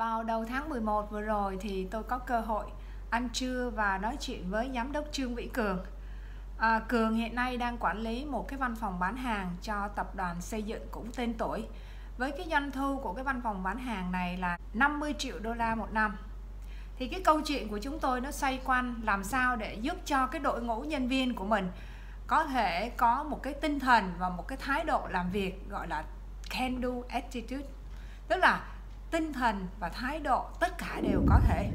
Vào đầu tháng 11 vừa rồi thì tôi có cơ hội ăn trưa và nói chuyện với giám đốc Trương Vĩ Cường. À, Cường hiện nay đang quản lý một cái văn phòng bán hàng cho tập đoàn xây dựng cũng tên tuổi. Với cái doanh thu của cái văn phòng bán hàng này là 50 triệu đô la một năm. Thì cái câu chuyện của chúng tôi nó xoay quanh làm sao để giúp cho cái đội ngũ nhân viên của mình có thể có một cái tinh thần và một cái thái độ làm việc gọi là can do attitude. Tức là tinh thần và thái độ tất cả đều có thể.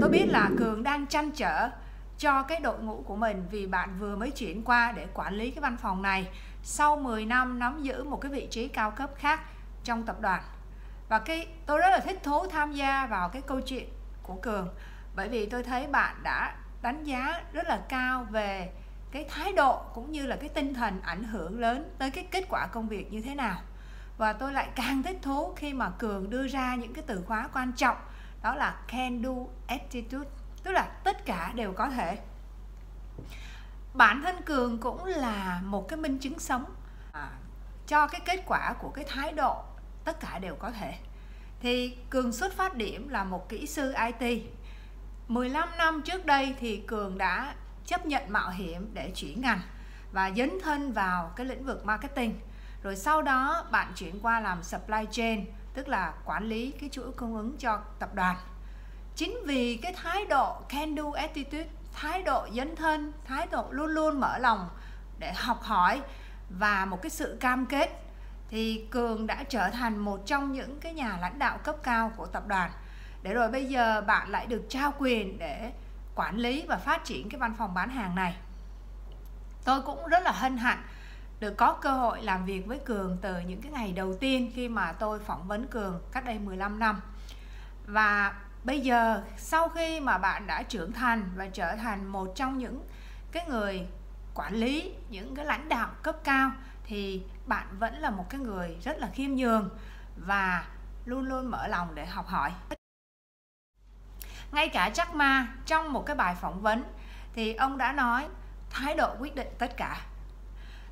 Tôi biết là cường đang chăn trở cho cái đội ngũ của mình vì bạn vừa mới chuyển qua để quản lý cái văn phòng này. Sau 10 năm nắm giữ một cái vị trí cao cấp khác trong tập đoàn. Và cái, tôi rất là thích thú tham gia vào cái câu chuyện của cường, bởi vì tôi thấy bạn đã đánh giá rất là cao về cái thái độ cũng như là cái tinh thần ảnh hưởng lớn tới cái kết quả công việc như thế nào và tôi lại càng thích thú khi mà cường đưa ra những cái từ khóa quan trọng đó là can do attitude tức là tất cả đều có thể. Bản thân cường cũng là một cái minh chứng sống à, cho cái kết quả của cái thái độ tất cả đều có thể. Thì cường xuất phát điểm là một kỹ sư IT 15 năm trước đây thì cường đã chấp nhận mạo hiểm để chuyển ngành và dấn thân vào cái lĩnh vực marketing rồi sau đó, bạn chuyển qua làm supply chain, tức là quản lý cái chuỗi cung ứng cho tập đoàn. Chính vì cái thái độ can do attitude, thái độ dấn thân, thái độ luôn luôn mở lòng để học hỏi và một cái sự cam kết, thì cường đã trở thành một trong những cái nhà lãnh đạo cấp cao của tập đoàn. Để rồi bây giờ bạn lại được trao quyền để quản lý và phát triển cái văn phòng bán hàng này. Tôi cũng rất là hân hạnh được có cơ hội làm việc với Cường từ những cái ngày đầu tiên khi mà tôi phỏng vấn Cường cách đây 15 năm. Và bây giờ sau khi mà bạn đã trưởng thành và trở thành một trong những cái người quản lý, những cái lãnh đạo cấp cao thì bạn vẫn là một cái người rất là khiêm nhường và luôn luôn mở lòng để học hỏi. Ngay cả Jack Ma trong một cái bài phỏng vấn thì ông đã nói thái độ quyết định tất cả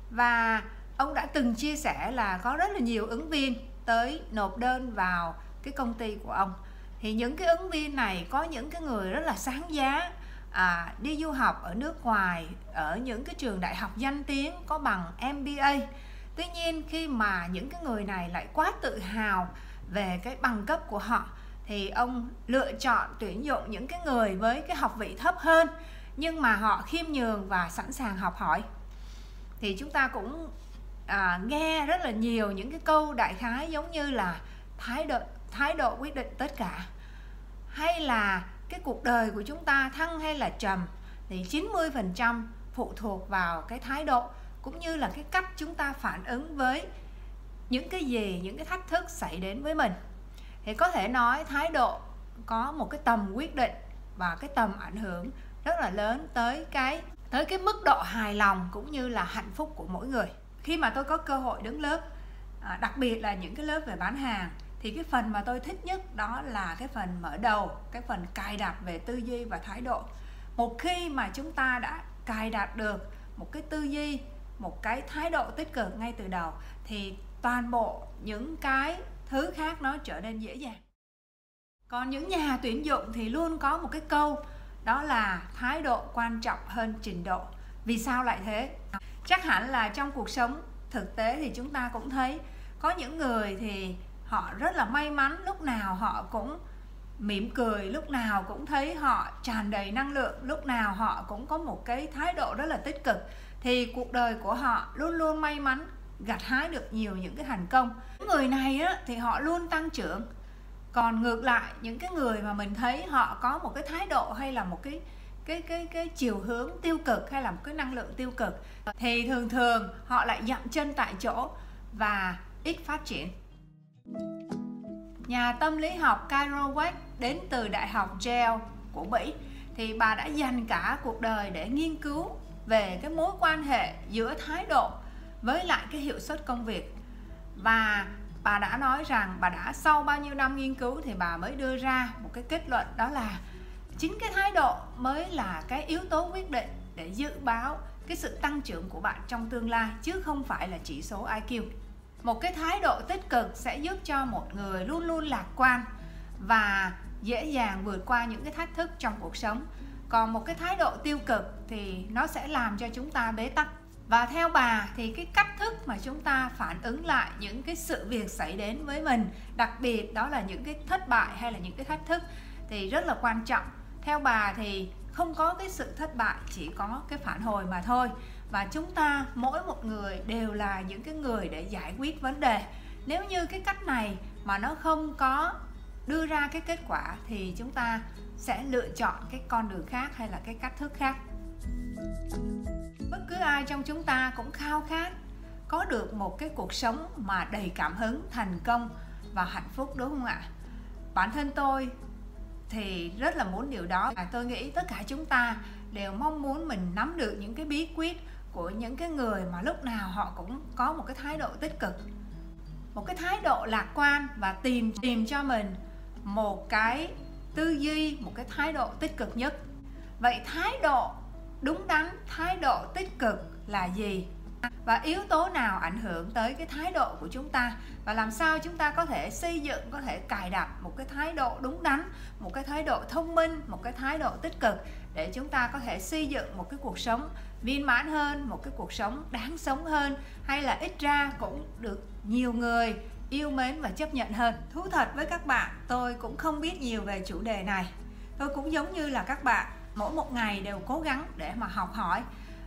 và ông đã từng chia sẻ là có rất là nhiều ứng viên tới nộp đơn vào cái công ty của ông. Thì những cái ứng viên này có những cái người rất là sáng giá à, đi du học ở nước ngoài ở những cái trường đại học danh tiếng có bằng MBA tuy nhiên khi mà những cái người này lại quá tự hào về cái bằng cấp của họ thì ông lựa chọn tuyển dụng những cái người với cái học vị thấp hơn nhưng mà họ khiêm nhường và sẵn sàng học hỏi thì chúng ta cũng à, nghe rất là nhiều những cái câu đại khái giống như là thái độ thái độ quyết định tất cả. Hay là cái cuộc đời của chúng ta thăng hay là trầm thì 90% phụ thuộc vào cái thái độ cũng như là cái cách chúng ta phản ứng với những cái gì những cái thách thức xảy đến với mình. Thì có thể nói thái độ có một cái tầm quyết định và cái tầm ảnh hưởng rất là lớn tới cái tới cái mức độ hài lòng cũng như là hạnh phúc của mỗi người. Khi mà tôi có cơ hội đứng lớp à, đặc biệt là những cái lớp về bán hàng, thì cái phần mà tôi thích nhất đó là cái phần mở đầu, cái phần cài đặt về tư duy và thái độ. Một khi mà chúng ta đã cài đặt được một cái tư duy, một cái thái độ tích cực ngay từ đầu, thì toàn bộ những cái thứ khác nó trở nên dễ dàng. Còn những nhà tuyển dụng thì luôn có một cái câu đó là thái độ quan trọng hơn trình độ. Vì sao lại thế? Chắc hẳn là trong cuộc sống thực tế thì chúng ta cũng thấy có những người thì họ rất là may mắn lúc nào họ cũng mỉm cười lúc nào cũng thấy họ tràn đầy năng lượng lúc nào họ cũng có một cái thái độ rất là tích cực. Thì cuộc đời của họ luôn luôn may mắn gặt hái được nhiều những cái thành công. Những người này á, thì họ luôn tăng trưởng còn ngược lại, những cái người mà mình thấy họ có một cái thái độ hay là một cái cái cái cái chiều hướng tiêu cực hay là một cái năng lượng tiêu cực thì thường thường họ lại dậm chân tại chỗ và ít phát triển. Nhà tâm lý học Carol Dweck đến từ đại học Yale của Mỹ thì bà đã dành cả cuộc đời để nghiên cứu về cái mối quan hệ giữa thái độ với lại cái hiệu suất công việc. Và bà đã nói rằng bà đã sau bao nhiêu năm nghiên cứu thì bà mới đưa ra một cái kết luận đó là chính cái thái độ mới là cái yếu tố quyết định để dự báo cái sự tăng trưởng của bạn trong tương lai, chứ không phải là chỉ số IQ. Một cái thái độ tích cực sẽ giúp cho một người luôn luôn lạc quan và dễ dàng vượt qua những cái thách thức trong cuộc sống còn một cái thái độ tiêu cực thì nó sẽ làm cho chúng ta bế tắc và theo bà thì cái cách thức mà chúng ta phản ứng lại những cái sự việc xảy đến với mình, đặc biệt đó là những cái thất bại hay là những cái thách thức, thì rất là quan trọng. Theo bà thì không có cái sự thất bại, chỉ có cái phản hồi mà thôi. Và chúng ta, mỗi một người đều là những cái người để giải quyết vấn đề. Nếu như cái cách này mà nó không có đưa ra cái kết quả thì chúng ta sẽ lựa chọn cái con đường khác hay là cái cách thức khác bất cứ ai trong chúng ta cũng khao khát có được một cái cuộc sống mà đầy cảm hứng, thành công và hạnh phúc, đúng không ạ? Bản thân tôi thì rất là muốn điều đó và tôi nghĩ tất cả chúng ta đều mong muốn mình nắm được những cái bí quyết của những cái người mà lúc nào họ cũng có một cái thái độ tích cực, một cái thái độ lạc quan và tìm tìm cho mình một cái tư duy, một cái thái độ tích cực nhất. Vậy thái độ đúng đắn, thái độ tích cực là gì? Và yếu tố nào ảnh hưởng tới cái thái độ của chúng ta? Và làm sao chúng ta có thể xây dựng, có thể cài đặt một cái thái độ đúng đắn, một cái thái độ thông minh, một cái thái độ tích cực để chúng ta có thể xây dựng một cái cuộc sống viên mãn hơn, một cái cuộc sống đáng sống hơn? Hay là ít ra cũng được nhiều người yêu mến và chấp nhận hơn? Thú thật với các bạn, tôi cũng không biết nhiều về chủ đề này. Tôi cũng giống như là các bạn mỗi một ngày đều cố gắng để mà học hỏi.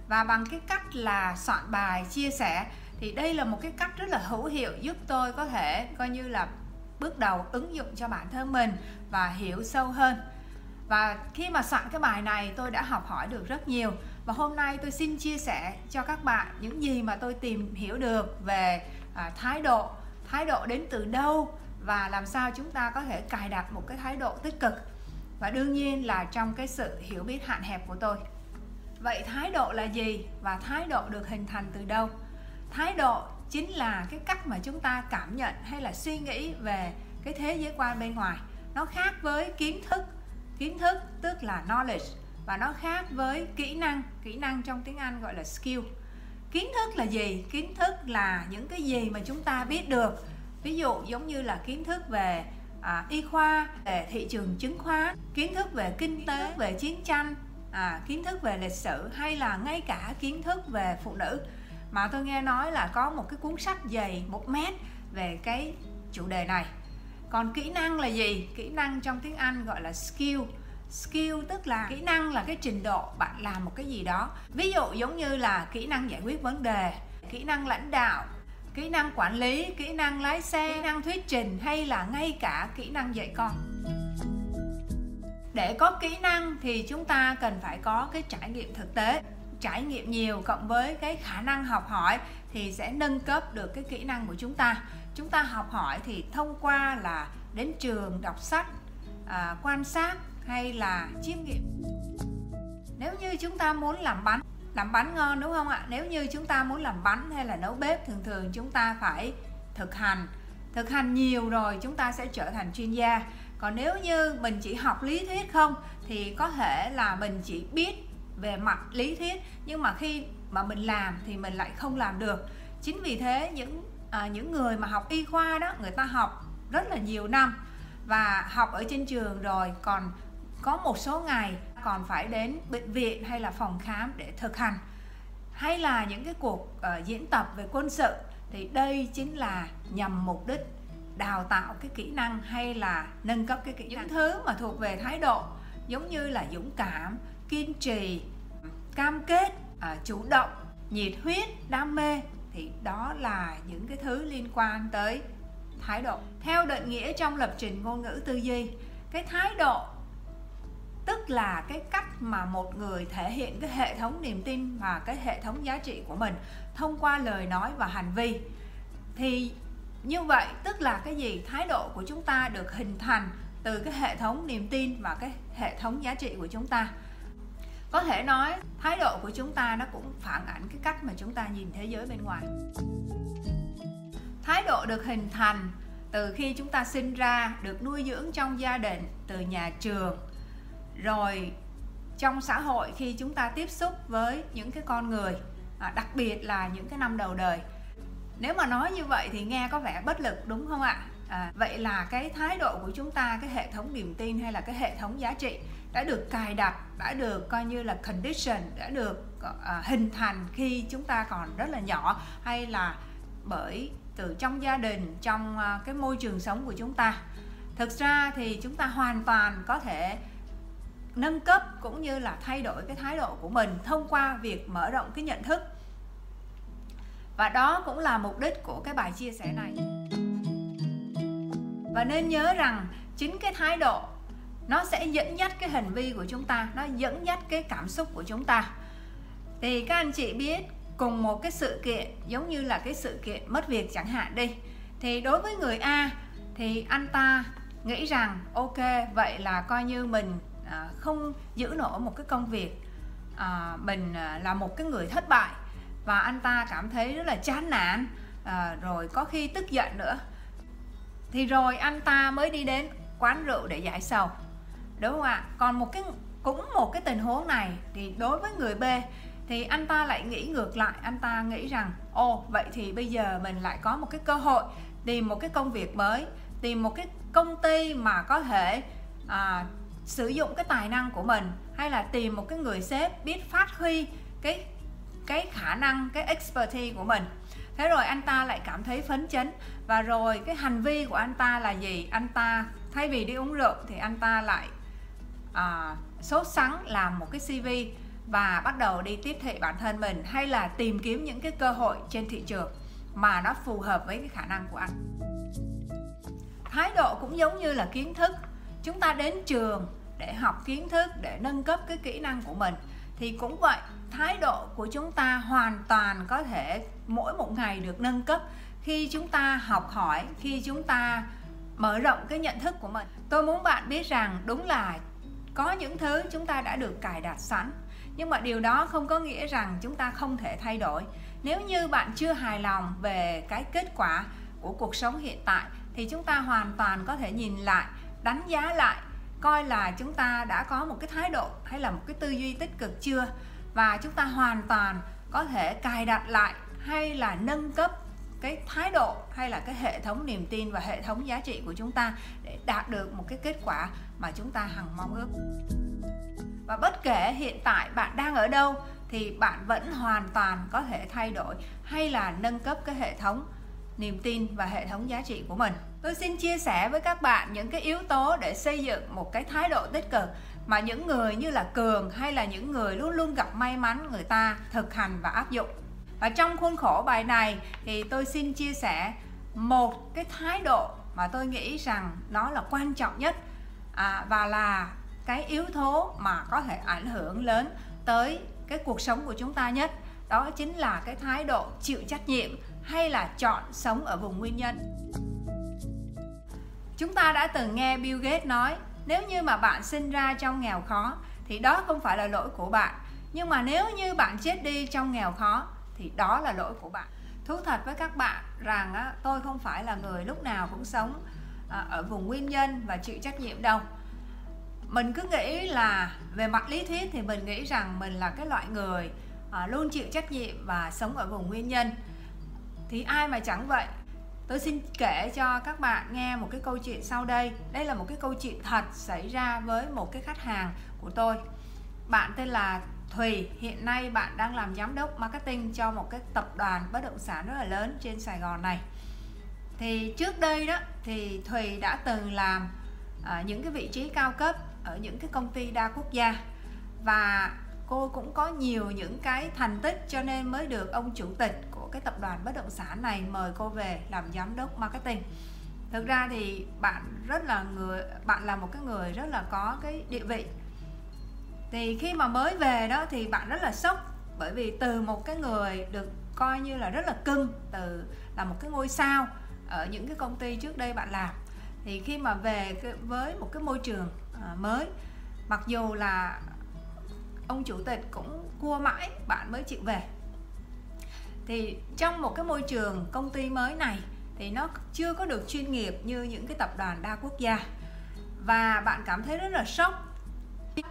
Và bằng cái cách là soạn bài chia sẻ thì đây là một cái cách rất là hữu hiệu giúp tôi có thể coi như là bước đầu ứng dụng cho bản thân mình và hiểu sâu hơn. Và khi mà soạn cái bài này tôi đã học hỏi được rất nhiều. Và hôm nay tôi xin chia sẻ cho các bạn những gì mà tôi tìm hiểu được về à, thái độ thái độ đến từ đâu và làm sao chúng ta có thể cài đặt một cái thái độ tích cực và đương nhiên là trong cái sự hiểu biết hạn hẹp của tôi. Vậy thái độ là gì và thái độ được hình thành từ đâu? Thái độ chính là cái cách mà chúng ta cảm nhận hay là suy nghĩ về cái thế giới quan bên ngoài. Nó khác với kiến thức. Kiến thức tức là knowledge và nó khác với kỹ năng. Kỹ năng trong tiếng anh gọi là skill. Kiến thức là gì? Kiến thức là những cái gì mà chúng ta biết được. Ví dụ giống như là kiến thức về à, y khoa về thị trường chứng khoán kiến thức về kinh tế về chiến tranh à, kiến thức về lịch sử hay là ngay cả kiến thức về phụ nữ. Mà tôi nghe nói là có một cái cuốn sách dày một mét về cái chủ đề này. Còn kỹ năng là gì? Kỹ năng trong tiếng anh gọi là skill. Skill tức là kỹ năng là cái trình độ bạn làm một cái gì đó. Ví dụ giống như là kỹ năng giải quyết vấn đề kỹ năng lãnh đạo kỹ năng quản lý kỹ năng lái xe kỹ năng thuyết trình hay là ngay cả kỹ năng dạy con. Để có kỹ năng thì chúng ta cần phải có cái trải nghiệm thực tế. Trải nghiệm nhiều cộng với cái khả năng học hỏi thì sẽ nâng cấp được cái kỹ năng của chúng ta. Chúng ta học hỏi thì thông qua là đến trường đọc sách à, quan sát hay là chiêm nghiệm. Nếu như chúng ta muốn làm bánh làm bánh ngon đúng không ạ? Nếu như chúng ta muốn làm bánh hay là nấu bếp thường thường chúng ta phải thực hành. Thực hành nhiều rồi chúng ta sẽ trở thành chuyên gia. Còn nếu như mình chỉ học lý thuyết không thì có thể là mình chỉ biết về mặt lý thuyết nhưng mà khi mà mình làm thì mình lại không làm được. Chính vì thế những à, những người mà học y khoa đó người ta học rất là nhiều năm và học ở trên trường rồi. Còn có một số ngày còn phải đến bệnh viện hay là phòng khám để thực hành. Hay là những cái cuộc uh, diễn tập về quân sự thì đây chính là nhằm mục đích đào tạo cái kỹ năng hay là nâng cấp cái kỹ năng. Những thứ mà thuộc về thái độ giống như là dũng cảm kiên trì cam kết uh, chủ động nhiệt huyết đam mê thì đó là những cái thứ liên quan tới thái độ. Theo định nghĩa trong lập trình ngôn ngữ tư duy cái thái độ tức là cái cách mà một người thể hiện cái hệ thống niềm tin và cái hệ thống giá trị của mình thông qua lời nói và hành vi. Thì như vậy, tức là cái gì? Thái độ của chúng ta được hình thành từ cái hệ thống niềm tin và cái hệ thống giá trị của chúng ta. Có thể nói, thái độ của chúng ta nó cũng phản ảnh cái cách mà chúng ta nhìn thế giới bên ngoài. Thái độ được hình thành từ khi chúng ta sinh ra, được nuôi dưỡng trong gia đình, từ nhà trường rồi trong xã hội khi chúng ta tiếp xúc với những cái con người à, đặc biệt là những cái năm đầu đời nếu mà nói như vậy thì nghe có vẻ bất lực đúng không ạ? À, vậy là cái thái độ của chúng ta cái hệ thống niềm tin hay là cái hệ thống giá trị đã được cài đặt đã được coi như là condition đã được ờ, à, hình thành khi chúng ta còn rất là nhỏ hay là bởi từ trong gia đình trong ờ, cái môi trường sống của chúng ta? Thực ra thì chúng ta hoàn toàn có thể nâng cấp cũng như là thay đổi cái thái độ của mình thông qua việc mở rộng cái nhận thức. Và đó cũng là mục đích của cái bài chia sẻ này. Và nên nhớ rằng chính cái thái độ nó sẽ dẫn dắt cái hành vi của chúng ta, nó dẫn dắt cái cảm xúc của chúng ta. Thì các anh chị biết, cùng một cái sự kiện, giống như là cái sự kiện mất việc chẳng hạn đi, thì đối với người A thì anh ta nghĩ rằng, ok, vậy là coi như mình à, không giữ nổi một cái công việc à, mình à, là một cái người thất bại. Và anh ta cảm thấy rất là chán nản à, rồi có khi tức giận nữa. Thì rồi anh ta mới đi đến quán rượu để giải sầu. Đúng không ạ? Còn một cái cũng một cái tình huống này thì đối với người B thì anh ta lại nghĩ ngược lại. Anh ta nghĩ rằng ô vậy thì bây giờ mình lại có một cái cơ hội tìm một cái công việc mới tìm một cái công ty mà có thể à, sử dụng cái tài năng của mình hay là tìm một cái người sếp biết phát huy cái cái khả năng cái expertise của mình. Thế rồi anh ta lại cảm thấy phấn chấn. Và rồi cái hành vi của anh ta là gì? Anh ta thay vì đi uống rượu thì anh ta lại à, sốt sắng làm một cái cv và bắt đầu đi tiếp thị bản thân mình hay là tìm kiếm những cái cơ hội trên thị trường mà nó phù hợp với cái khả năng của anh. Thái độ cũng giống như là kiến thức. Chúng ta đến trường để học kiến thức, để nâng cấp cái kỹ năng của mình. Thì cũng vậy, thái độ của chúng ta hoàn toàn có thể mỗi một ngày được nâng cấp. Khi chúng ta học hỏi, khi chúng ta mở rộng cái nhận thức của mình. Tôi muốn bạn biết rằng đúng là có những thứ chúng ta đã được cài đặt sẵn. Nhưng mà điều đó không có nghĩa rằng chúng ta không thể thay đổi. Nếu như bạn chưa hài lòng về cái kết quả của cuộc sống hiện tại, thì chúng ta hoàn toàn có thể nhìn lại, đánh giá lại coi là chúng ta đã có một cái thái độ hay là một cái tư duy tích cực chưa? Và chúng ta hoàn toàn có thể cài đặt lại hay là nâng cấp cái thái độ hay là cái hệ thống niềm tin và hệ thống giá trị của chúng ta để đạt được một cái kết quả mà chúng ta hằng mong ước. Và bất kể hiện tại bạn đang ở đâu thì bạn vẫn hoàn toàn có thể thay đổi hay là nâng cấp cái hệ thống niềm tin và hệ thống giá trị của mình. Tôi xin chia sẻ với các bạn những cái yếu tố để xây dựng một cái thái độ tích cực mà những người như là cường hay là những người luôn luôn gặp may mắn người ta thực hành và áp dụng. Và trong khuôn khổ bài này thì tôi xin chia sẻ một cái thái độ mà tôi nghĩ rằng nó là quan trọng nhất à, và là cái yếu tố mà có thể ảnh hưởng lớn tới cái cuộc sống của chúng ta nhất. Đó chính là cái thái độ chịu trách nhiệm hay là chọn sống ở vùng nguyên nhân? Chúng ta đã từng nghe Bill Gates nói nếu như mà bạn sinh ra trong nghèo khó thì đó không phải là lỗi của bạn. Nhưng mà nếu như bạn chết đi trong nghèo khó thì đó là lỗi của bạn. Thú thật với các bạn rằng á, tôi không phải là người lúc nào cũng sống à, ở vùng nguyên nhân và chịu trách nhiệm đâu. Mình cứ nghĩ là về mặt lý thuyết thì mình nghĩ rằng mình là cái loại người à, luôn chịu trách nhiệm và sống ở vùng nguyên nhân thì ai mà chẳng vậy? Tôi xin kể cho các bạn nghe một cái câu chuyện sau đây. Đây là một cái câu chuyện thật xảy ra với một cái khách hàng của tôi. Bạn tên là Thùy. Hiện nay bạn đang làm giám đốc marketing cho một cái tập đoàn bất động sản rất là lớn trên Sài Gòn này. Thì trước đây đó, thì Thùy đã từng làm à, những cái vị trí cao cấp ở những cái công ty đa quốc gia. Và cô cũng có nhiều những cái thành tích cho nên mới được ông chủ tịch của cái tập đoàn bất động sản này mời cô về làm giám đốc marketing. Thực ra thì bạn rất là người, bạn là một cái người rất là có cái địa vị. Thì khi mà mới về đó thì bạn rất là sốc, bởi vì từ một cái người được coi như là rất là cưng, từ là một cái ngôi sao ở những cái công ty trước đây bạn làm. Thì khi mà về với một cái môi trường à, mới, mặc dù là ông chủ tịch cũng cua mãi, bạn mới chịu về. Thì trong một cái môi trường công ty mới này thì nó chưa có được chuyên nghiệp như những cái tập đoàn đa quốc gia. Và bạn cảm thấy rất là sốc.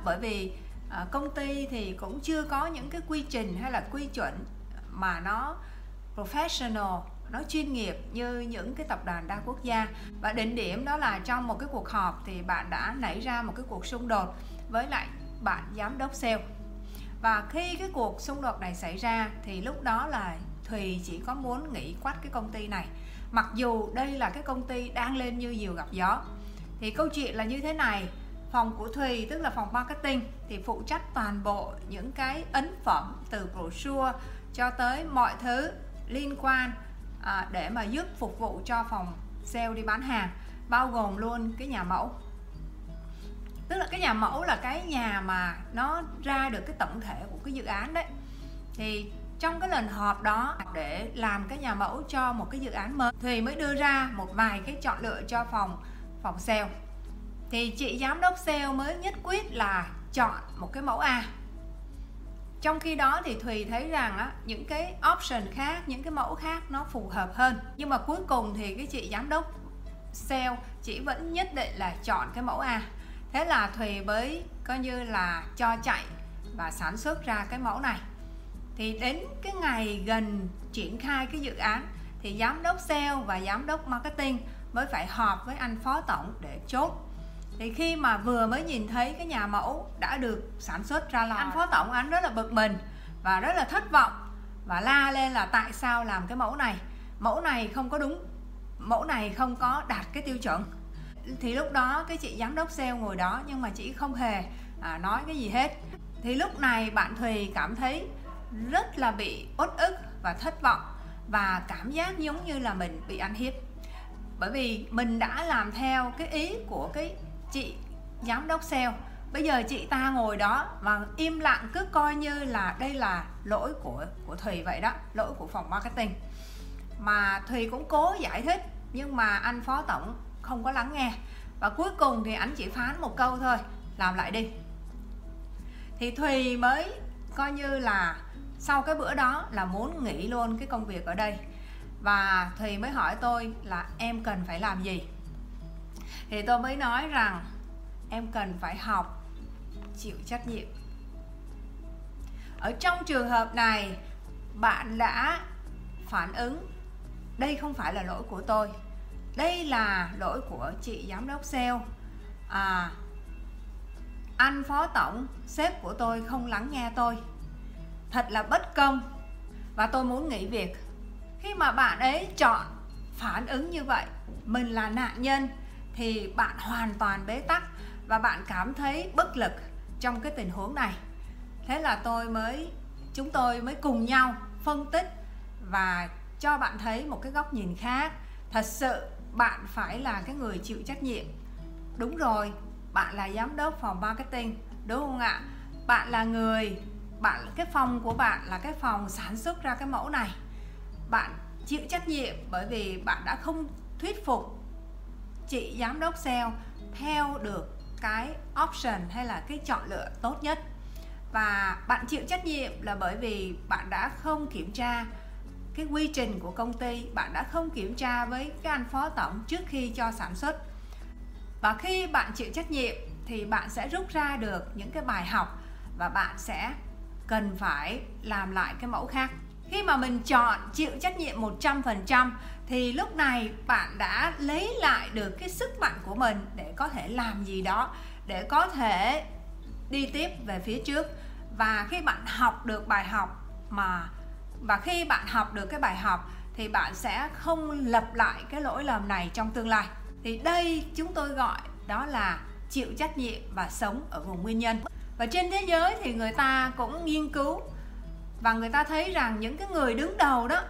Bởi vì à, công ty thì cũng chưa có những cái quy trình hay là quy chuẩn mà nó professional, nó chuyên nghiệp như những cái tập đoàn đa quốc gia. Và đỉnh điểm đó là trong một cái cuộc họp thì bạn đã nảy ra một cái cuộc xung đột với lại bạn giám đốc sale. Và khi cái cuộc xung đột này xảy ra thì lúc đó là Thùy chỉ có muốn nghỉ quát cái công ty này. Mặc dù đây là cái công ty đang lên như diều gặp gió. Thì câu chuyện là như thế này. Phòng của Thùy tức là phòng marketing thì phụ trách toàn bộ những cái ấn phẩm từ brochure cho tới mọi thứ liên quan à, để mà giúp phục vụ cho phòng sale đi bán hàng bao gồm luôn cái nhà mẫu tức là cái nhà mẫu là cái nhà mà nó ra được cái tổng thể của cái dự án đấy. Thì trong cái lần họp đó để làm cái nhà mẫu cho một cái dự án mới thì mới đưa ra một vài cái chọn lựa cho phòng phòng sale. Thì chị giám đốc sale mới nhất quyết là chọn một cái mẫu A. Trong khi đó thì Thùy thấy rằng á, những cái option khác những cái mẫu khác nó phù hợp hơn. Nhưng mà cuối cùng thì cái chị giám đốc sale chỉ vẫn nhất định là chọn cái mẫu A thế là Thùy mới coi như là cho chạy và sản xuất ra cái mẫu này. Thì đến cái ngày gần triển khai cái dự án, thì giám đốc sale và giám đốc marketing mới phải họp với anh phó tổng để chốt. Thì khi mà vừa mới nhìn thấy cái nhà mẫu đã được sản xuất ra là anh phó tổng, anh rất là bực mình và rất là thất vọng và la lên là tại sao làm cái mẫu này? Mẫu này không có đúng, mẫu này không có đạt cái tiêu chuẩn thì lúc đó cái chị giám đốc sale ngồi đó nhưng mà chị không hề à, nói cái gì hết. Thì lúc này bạn thùy cảm thấy rất là bị uất ức và thất vọng và cảm giác giống như là mình bị ăn hiếp. Bởi vì mình đã làm theo cái ý của cái chị giám đốc sale. Bây giờ chị ta ngồi đó và im lặng cứ coi như là đây là lỗi của của thùy vậy đó lỗi của phòng marketing. Mà thùy cũng cố giải thích nhưng mà anh phó tổng không có lắng nghe. Và cuối cùng thì anh chỉ phán một câu thôi, làm lại đi. Thì thùy mới coi như là sau cái bữa đó là muốn nghỉ luôn cái công việc ở đây. Và thùy mới hỏi tôi là em cần phải làm gì? Thì tôi mới nói rằng em cần phải học, chịu trách nhiệm. Ở trong trường hợp này, bạn đã phản ứng, đây không phải là lỗi của tôi đây là lỗi của chị giám đốc sale. À, anh phó tổng sếp của tôi không lắng nghe tôi. Thật là bất công. Và tôi muốn nghỉ việc. Khi mà bạn ấy chọn phản ứng như vậy mình là nạn nhân thì bạn hoàn toàn bế tắc và bạn cảm thấy bất lực trong cái tình huống này. Thế là tôi mới chúng tôi mới cùng nhau phân tích và cho bạn thấy một cái góc nhìn khác. Thật sự bạn phải là cái người chịu trách nhiệm. Đúng rồi, bạn là giám đốc phòng marketing, đúng không ạ? Bạn là người, bạn, cái phòng của bạn là cái phòng sản xuất ra cái mẫu này. Bạn chịu trách nhiệm bởi vì bạn đã không thuyết phục chị giám đốc sale theo được cái option hay là cái chọn lựa tốt nhất. Và bạn chịu trách nhiệm là bởi vì bạn đã không kiểm tra cái quy trình của công ty, bạn đã không kiểm tra với cái anh phó tổng trước khi cho sản xuất. Và khi bạn chịu trách nhiệm thì bạn sẽ rút ra được những cái bài học và bạn sẽ cần phải làm lại cái mẫu khác. Khi mà mình chọn, chịu trách nhiệm 100% thì lúc này bạn đã lấy lại được cái sức mạnh của mình để có thể làm gì đó, để có thể đi tiếp về phía trước. Và khi bạn học được bài học mà và khi bạn học được cái bài học thì bạn sẽ không lặp lại cái lỗi lầm này trong tương lai. Thì đây chúng tôi gọi đó là chịu trách nhiệm và sống ở vùng nguyên nhân. Và trên thế giới thì người ta cũng nghiên cứu và người ta thấy rằng những cái người đứng đầu đó,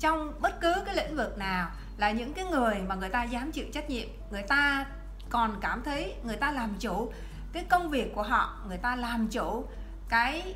trong bất cứ cái lĩnh vực nào là những cái người mà người ta dám chịu trách nhiệm. Người ta còn cảm thấy người ta làm chủ cái công việc của họ, người ta làm chủ cái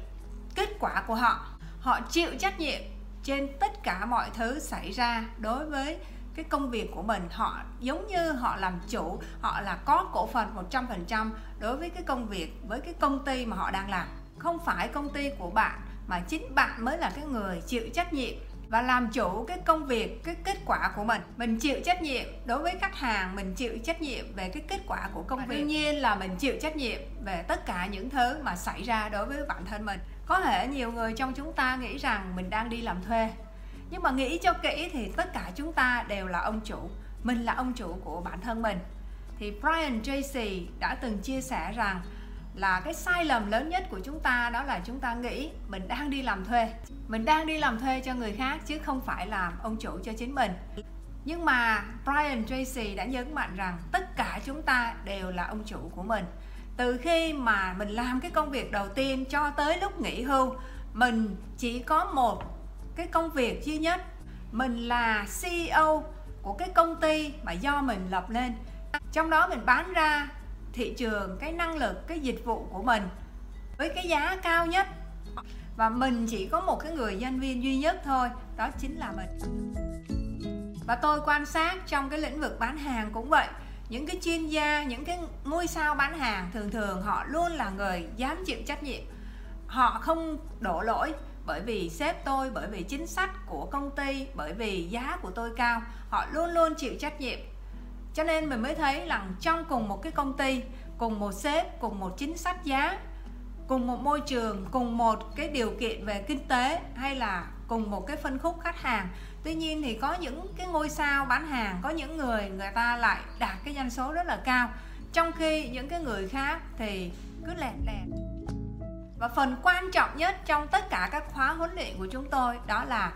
kết quả của họ họ chịu trách nhiệm trên tất cả mọi thứ xảy ra đối với cái công việc của mình. Họ giống như họ làm chủ họ là có cổ phần 100% đối với cái công việc với cái công ty mà họ đang làm. Không phải công ty của bạn mà chính bạn mới là cái người chịu trách nhiệm và làm chủ cái công việc cái kết quả của mình. Mình chịu trách nhiệm đối với khách hàng mình chịu trách nhiệm về cái kết quả của công và việc. đương nhiên là mình chịu trách nhiệm về tất cả những thứ mà xảy ra đối với bản thân mình có thể nhiều người trong chúng ta nghĩ rằng mình đang đi làm thuê. Nhưng mà nghĩ cho kỹ thì tất cả chúng ta đều là ông chủ. Mình là ông chủ của bản thân mình. Thì Brian Tracy đã từng chia sẻ rằng là cái sai lầm lớn nhất của chúng ta đó là chúng ta nghĩ mình đang đi làm thuê. Mình đang đi làm thuê cho người khác chứ không phải làm ông chủ cho chính mình. Nhưng mà Brian Tracy đã nhấn mạnh rằng tất cả chúng ta đều là ông chủ của mình từ khi mà mình làm cái công việc đầu tiên cho tới lúc nghỉ hưu, mình chỉ có một cái công việc duy nhất. Mình là CEO của cái công ty mà do mình lập lên. Trong đó mình bán ra thị trường cái năng lực, cái dịch vụ của mình với cái giá cao nhất. Và mình chỉ có một cái người nhân viên duy nhất thôi, đó chính là mình. Và tôi quan sát trong cái lĩnh vực bán hàng cũng vậy những cái chuyên gia, những cái ngôi sao bán hàng thường thường họ luôn là người dám chịu trách nhiệm. Họ không đổ lỗi bởi vì sếp tôi, bởi vì chính sách của công ty, bởi vì giá của tôi cao. Họ luôn luôn chịu trách nhiệm. Cho nên mình mới thấy rằng trong cùng một cái công ty, cùng một sếp, cùng một chính sách giá, cùng một môi trường, cùng một cái điều kiện về kinh tế hay là cùng một cái phân khúc khách hàng tuy nhiên thì có những cái ngôi sao bán hàng, có những người người ta lại đạt cái doanh số rất là cao. Trong khi những cái người khác thì cứ lẹt lẹt. Và phần quan trọng nhất trong tất cả các khóa huấn luyện của chúng tôi đó là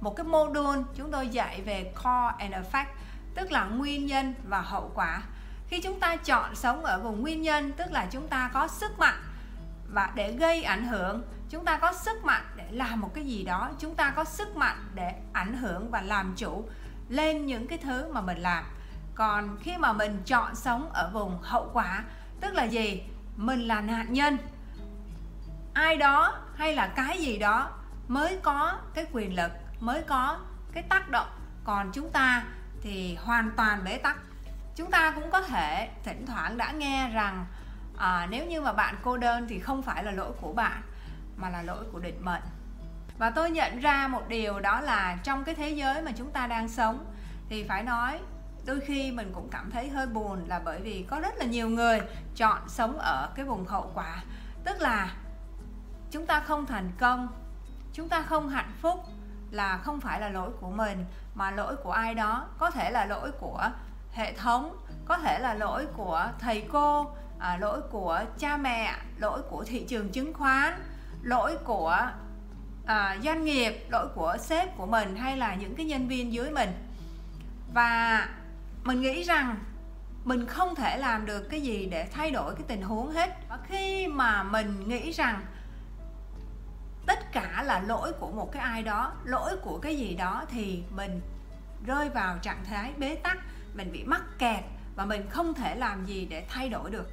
một cái module chúng tôi dạy về cause and effect, tức là nguyên nhân và hậu quả. Khi chúng ta chọn sống ở vùng nguyên nhân, tức là chúng ta có sức mạnh và để gây ảnh hưởng chúng ta có sức mạnh để làm một cái gì đó. Chúng ta có sức mạnh để ảnh hưởng và làm chủ lên những cái thứ mà mình làm. Còn khi mà mình chọn sống ở vùng hậu quả tức là gì? Mình là nạn nhân. Ai đó hay là cái gì đó mới có cái quyền lực mới có cái tác động. Còn chúng ta thì hoàn toàn bế tắc. Chúng ta cũng có thể thỉnh thoảng đã nghe rằng à, nếu như mà bạn cô đơn thì không phải là lỗi của bạn mà là lỗi của định mệnh. Và tôi nhận ra một điều đó là trong cái thế giới mà chúng ta đang sống thì phải nói đôi khi mình cũng cảm thấy hơi buồn là bởi vì có rất là nhiều người chọn sống ở cái vùng hậu quả. Tức là chúng ta không thành công chúng ta không hạnh phúc là không phải là lỗi của mình mà lỗi của ai đó. Có thể là lỗi của hệ thống có thể là lỗi của thầy cô à, lỗi của cha mẹ lỗi của thị trường chứng khoán lỗi của à, doanh nghiệp lỗi của sếp của mình hay là những cái nhân viên dưới mình. Và mình nghĩ rằng mình không thể làm được cái gì để thay đổi cái tình huống hết. Và khi mà mình nghĩ rằng tất cả là lỗi của một cái ai đó lỗi của cái gì đó thì mình rơi vào trạng thái bế tắc mình bị mắc kẹt và mình không thể làm gì để thay đổi được.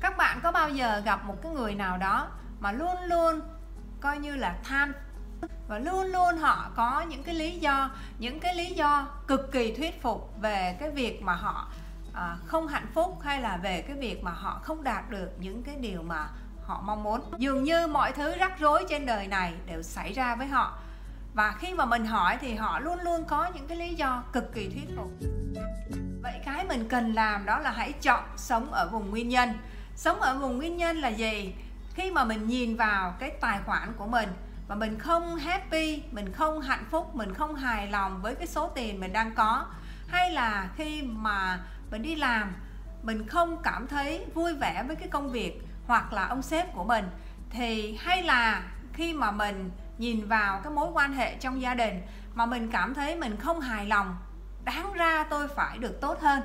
Các bạn có bao giờ gặp một cái người nào đó mà luôn luôn coi như là than và luôn luôn họ có những cái lý do những cái lý do cực kỳ thuyết phục về cái việc mà họ à, không hạnh phúc hay là về cái việc mà họ không đạt được những cái điều mà họ mong muốn. Dường như mọi thứ rắc rối trên đời này đều xảy ra với họ. Và khi mà mình hỏi thì họ luôn luôn có những cái lý do cực kỳ thuyết phục. Vậy cái mình cần làm đó là hãy chọn sống ở vùng nguyên nhân. Sống ở vùng nguyên nhân là gì? Khi mà mình nhìn vào cái tài khoản của mình và mình không happy, mình không hạnh phúc, mình không hài lòng với cái số tiền mình đang có, hay là khi mà mình đi làm, mình không cảm thấy vui vẻ với cái công việc hoặc là ông sếp của mình, thì hay là khi mà mình nhìn vào cái mối quan hệ trong gia đình mà mình cảm thấy mình không hài lòng, đáng ra tôi phải được tốt hơn,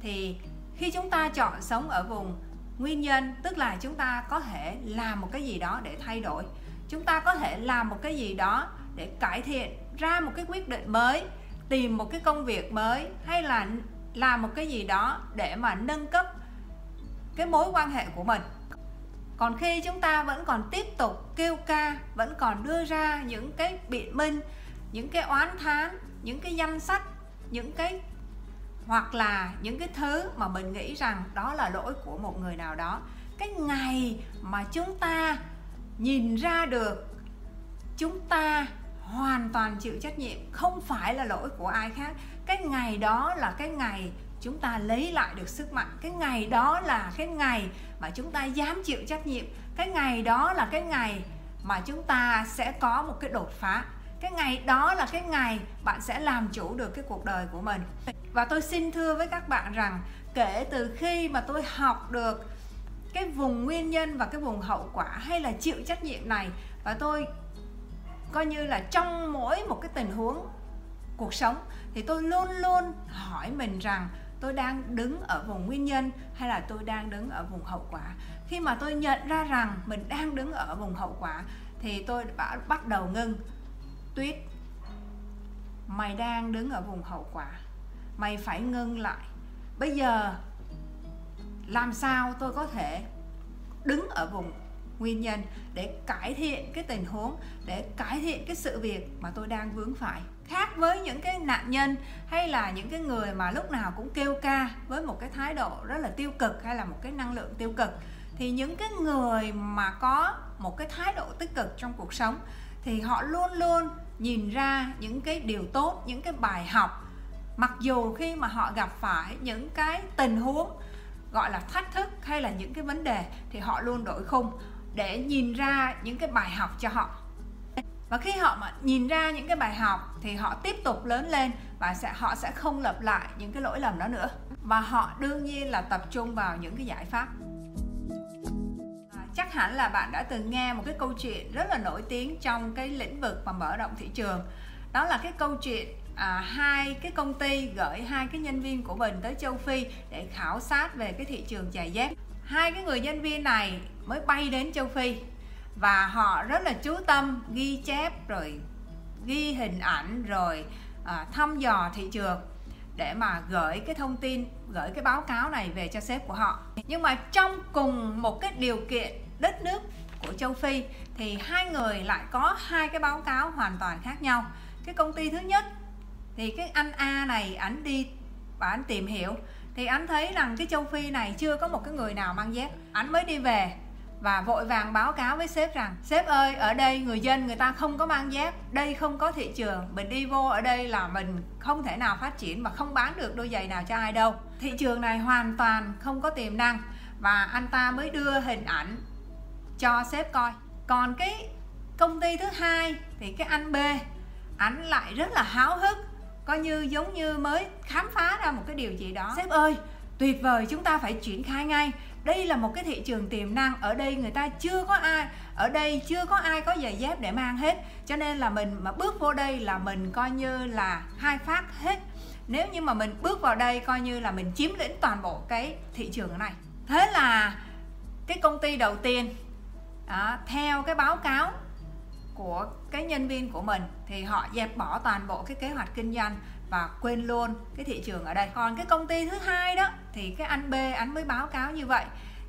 thì khi chúng ta chọn sống ở vùng nguyên nhân tức là chúng ta có thể làm một cái gì đó để thay đổi. Chúng ta có thể làm một cái gì đó để cải thiện, ra một cái quyết định mới, tìm một cái công việc mới, hay là làm một cái gì đó để mà nâng cấp cái mối quan hệ của mình. Còn khi chúng ta vẫn còn tiếp tục kêu ca, vẫn còn đưa ra những cái biện minh, những cái oán thán, những cái danh sách, những cái hoặc là những cái thứ mà mình nghĩ rằng đó là lỗi của một người nào đó. Cái ngày mà chúng ta nhìn ra được chúng ta hoàn toàn chịu trách nhiệm, không phải là lỗi của ai khác. Cái ngày đó là cái ngày chúng ta lấy lại được sức mạnh. Cái ngày đó là cái ngày mà chúng ta dám chịu trách nhiệm. Cái ngày đó là cái ngày mà chúng ta sẽ có một cái đột phá. Cái ngày đó là cái ngày bạn sẽ làm chủ được cái cuộc đời của mình và tôi xin thưa với các bạn rằng kể từ khi mà tôi học được cái vùng nguyên nhân và cái vùng hậu quả hay là chịu trách nhiệm này, và tôi coi như là trong mỗi một cái tình huống cuộc sống, thì tôi luôn luôn hỏi mình rằng tôi đang đứng ở vùng nguyên nhân hay là tôi đang đứng ở vùng hậu quả. Khi mà tôi nhận ra rằng mình đang đứng ở vùng hậu quả, thì tôi đã bắt đầu ngưng. Tuyết, mày đang đứng ở vùng hậu quả mày phải ngưng lại. Bây giờ, làm sao tôi có thể đứng ở vùng nguyên nhân để cải thiện cái tình huống, để cải thiện cái sự việc mà tôi đang vướng phải? Khác với những cái nạn nhân hay là những cái người mà lúc nào cũng kêu ca với một cái thái độ rất là tiêu cực hay là một cái năng lượng tiêu cực, thì những cái người mà có một cái thái độ tích cực trong cuộc sống thì họ luôn luôn nhìn ra những cái điều tốt, những cái bài học mặc dù khi mà họ gặp phải những cái tình huống gọi là thách thức hay là những cái vấn đề thì họ luôn đổi khung để nhìn ra những cái bài học cho họ. Và khi họ mà nhìn ra những cái bài học thì họ tiếp tục lớn lên và sẽ họ sẽ không lặp lại những cái lỗi lầm đó nữa. Và họ đương nhiên là tập trung vào những cái giải pháp. À, chắc hẳn là bạn đã từng nghe một cái câu chuyện rất là nổi tiếng trong cái lĩnh vực mà mở rộng thị trường. Đó là cái câu chuyện à, hai cái công ty gửi hai cái nhân viên của mình tới châu Phi để khảo sát về cái thị trường giày dép. Hai cái người nhân viên này mới bay đến châu Phi và họ rất là chú tâm ghi chép rồi ghi hình ảnh rồi à, thăm dò thị trường để mà gửi cái thông tin gửi cái báo cáo này về cho sếp của họ. Nhưng mà trong cùng một cái điều kiện đất nước của châu Phi thì hai người lại có hai cái báo cáo hoàn toàn khác nhau. Cái công ty thứ nhất thì cái anh A này, ảnh đi và anh tìm hiểu. Thì anh thấy rằng cái châu Phi này chưa có một cái người nào mang dép. Anh mới đi về và vội vàng báo cáo với sếp rằng, sếp ơi, ở đây người dân người ta không có mang dép, đây không có thị trường. Mình đi vô ở đây là mình không thể nào phát triển và không bán được đôi giày nào cho ai đâu. Thị trường này hoàn toàn không có tiềm năng và anh ta mới đưa hình ảnh cho sếp coi. Còn cái công ty thứ hai thì cái anh B anh lại rất là háo hức coi như giống như mới khám phá ra một cái điều gì đó. Sếp ơi tuyệt vời chúng ta phải triển khai ngay. Đây là một cái thị trường tiềm năng ở đây người ta chưa có ai ở đây chưa có ai có giày dép để mang hết. Cho nên là mình mà bước vô đây là mình coi như là hai phát hết. Nếu như mà mình bước vào đây coi như là mình chiếm lĩnh toàn bộ cái thị trường này. Thế là cái công ty đầu tiên đó, theo cái báo cáo của cái nhân viên của mình thì họ dẹp bỏ toàn bộ cái kế hoạch kinh doanh và quên luôn cái thị trường ở đây. Còn cái công ty thứ hai đó, thì cái anh B, anh mới báo cáo như vậy,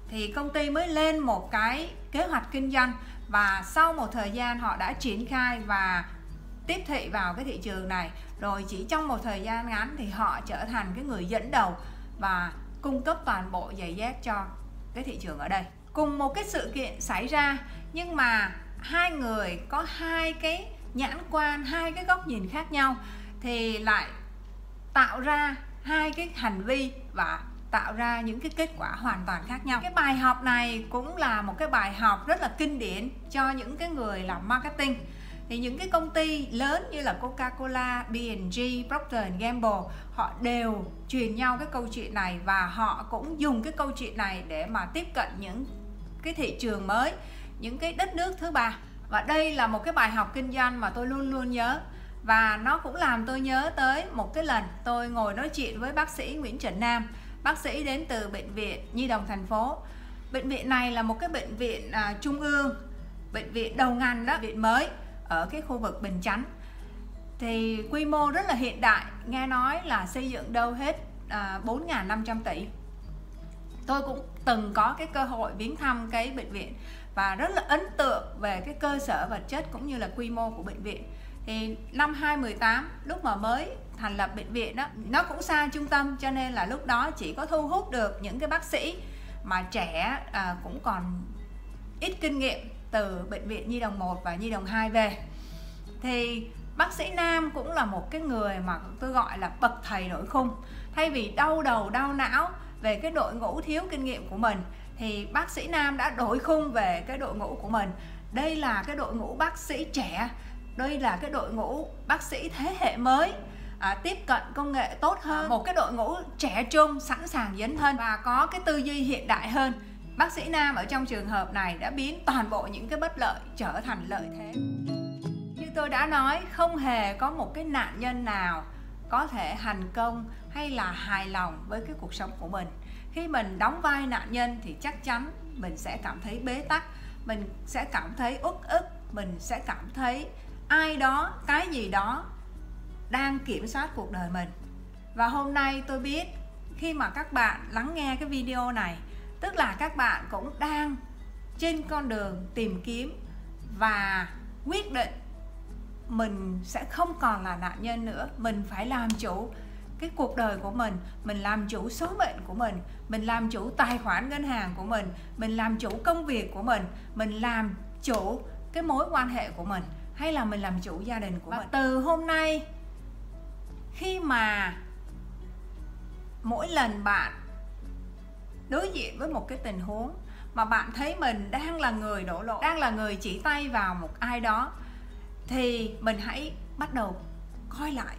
thì công ty mới lên một cái kế hoạch kinh doanh và sau một thời gian họ đã triển khai và tiếp thị vào cái thị trường này. Rồi chỉ trong một thời gian ngắn thì họ trở thành cái người dẫn đầu và cung cấp toàn bộ giày dép cho cái thị trường ở đây. Cùng một cái sự kiện xảy ra, nhưng mà hai người có hai cái nhãn quan hai cái góc nhìn khác nhau thì lại tạo ra hai cái hành vi và tạo ra những cái kết quả hoàn toàn khác nhau. Cái bài học này cũng là một cái bài học rất là kinh điển cho những cái người làm marketing. Thì những cái công ty lớn như là Coca-Cola, B&G, Procter Gamble họ đều truyền nhau cái câu chuyện này và họ cũng dùng cái câu chuyện này để mà tiếp cận những cái thị trường mới những cái đất nước thứ ba. Và đây là một cái bài học kinh doanh mà tôi luôn luôn nhớ. Và nó cũng làm tôi nhớ tới một cái lần tôi ngồi nói chuyện với bác sĩ Nguyễn Trần Nam. Bác sĩ đến từ bệnh viện Nhi đồng thành phố. Bệnh viện này là một cái bệnh viện à, trung ương bệnh viện đầu ngành đó viện mới ở cái khu vực Bình Chánh. Thì quy mô rất là hiện đại nghe nói là xây dựng đâu hết à, 4.500 tỷ. Tôi cũng từng có cái cơ hội viếng thăm cái bệnh viện và rất là ấn tượng về cái cơ sở vật chất cũng như là quy mô của bệnh viện. Thì năm 2018 lúc mà mới thành lập bệnh viện đó nó cũng xa trung tâm cho nên là lúc đó chỉ có thu hút được những cái bác sĩ mà trẻ à, cũng còn ít kinh nghiệm từ bệnh viện Nhi đồng 1 và Nhi đồng 2 về. Thì bác sĩ Nam cũng là một cái người mà tôi gọi là bậc thầy nội khung. Thay vì đau đầu đau não về cái đội ngũ thiếu kinh nghiệm của mình thì bác sĩ Nam đã đổi khung về cái đội ngũ của mình. Đây là cái đội ngũ bác sĩ trẻ đây là cái đội ngũ bác sĩ thế hệ mới à, tiếp cận công nghệ tốt hơn. một cái đội ngũ trẻ trung sẵn sàng dấn thân và có cái tư duy hiện đại hơn. Bác sĩ nam ở trong trường hợp này đã biến toàn bộ những cái bất lợi trở thành lợi thế. Như tôi đã nói không hề có một cái nạn nhân nào có thể thành công hay là hài lòng với cái cuộc sống của mình khi mình đóng vai nạn nhân thì chắc chắn mình sẽ cảm thấy bế tắc, mình sẽ cảm thấy uất ức, mình sẽ cảm thấy ai đó, cái gì đó đang kiểm soát cuộc đời mình. Và hôm nay tôi biết khi mà các bạn lắng nghe cái video này, tức là các bạn cũng đang trên con đường tìm kiếm và quyết định mình sẽ không còn là nạn nhân nữa, mình phải làm chủ cái cuộc đời của mình mình làm chủ số mệnh của mình mình làm chủ tài khoản ngân hàng của mình mình làm chủ công việc của mình mình làm chủ cái mối quan hệ của mình hay là mình làm chủ gia đình của Và mình? từ hôm nay khi mà mỗi lần bạn đối diện với một cái tình huống mà bạn thấy mình đang là người đổ lỗi đang là người chỉ tay vào một ai đó thì mình hãy bắt đầu coi lại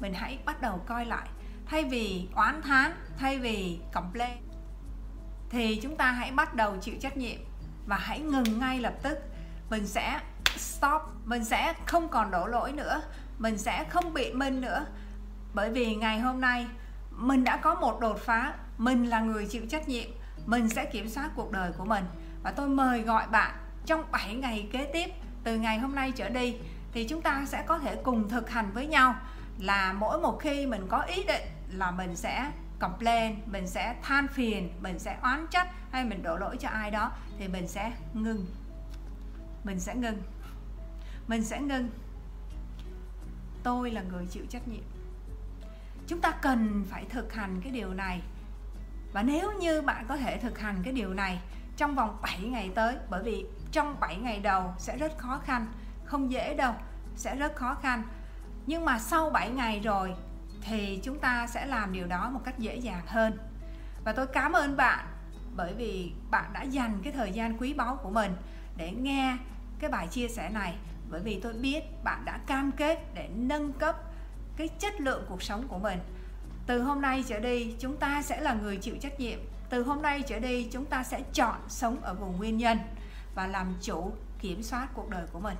mình hãy bắt đầu coi lại. Thay vì oán thán, thay vì complain, thì chúng ta hãy bắt đầu chịu trách nhiệm và hãy ngừng ngay lập tức. Mình sẽ stop, mình sẽ không còn đổ lỗi nữa, mình sẽ không bị minh nữa. Bởi vì ngày hôm nay, mình đã có một đột phá. Mình là người chịu trách nhiệm. Mình sẽ kiểm soát cuộc đời của mình. Và tôi mời gọi bạn, trong 7 ngày kế tiếp, từ ngày hôm nay trở đi, thì chúng ta sẽ có thể cùng thực hành với nhau là mỗi một khi mình có ý định là mình sẽ complain, mình sẽ than phiền, mình sẽ oán trách hay mình đổ lỗi cho ai đó, thì mình sẽ ngừng. Mình sẽ ngừng. Mình sẽ ngừng. Tôi là người chịu trách nhiệm. Chúng ta cần phải thực hành cái điều này. Và nếu như bạn có thể thực hành cái điều này trong vòng 7 ngày tới, bởi vì trong 7 ngày đầu sẽ rất khó khăn, không dễ đâu, sẽ rất khó khăn nhưng mà sau 7 ngày rồi thì chúng ta sẽ làm điều đó một cách dễ dàng hơn. Và tôi cảm ơn bạn bởi vì bạn đã dành cái thời gian quý báu của mình để nghe cái bài chia sẻ này. Bởi vì tôi biết bạn đã cam kết để nâng cấp cái chất lượng cuộc sống của mình. Từ hôm nay trở đi, chúng ta sẽ là người chịu trách nhiệm. Từ hôm nay trở đi, chúng ta sẽ chọn sống ở vùng nguyên nhân và làm chủ kiểm soát cuộc đời của mình.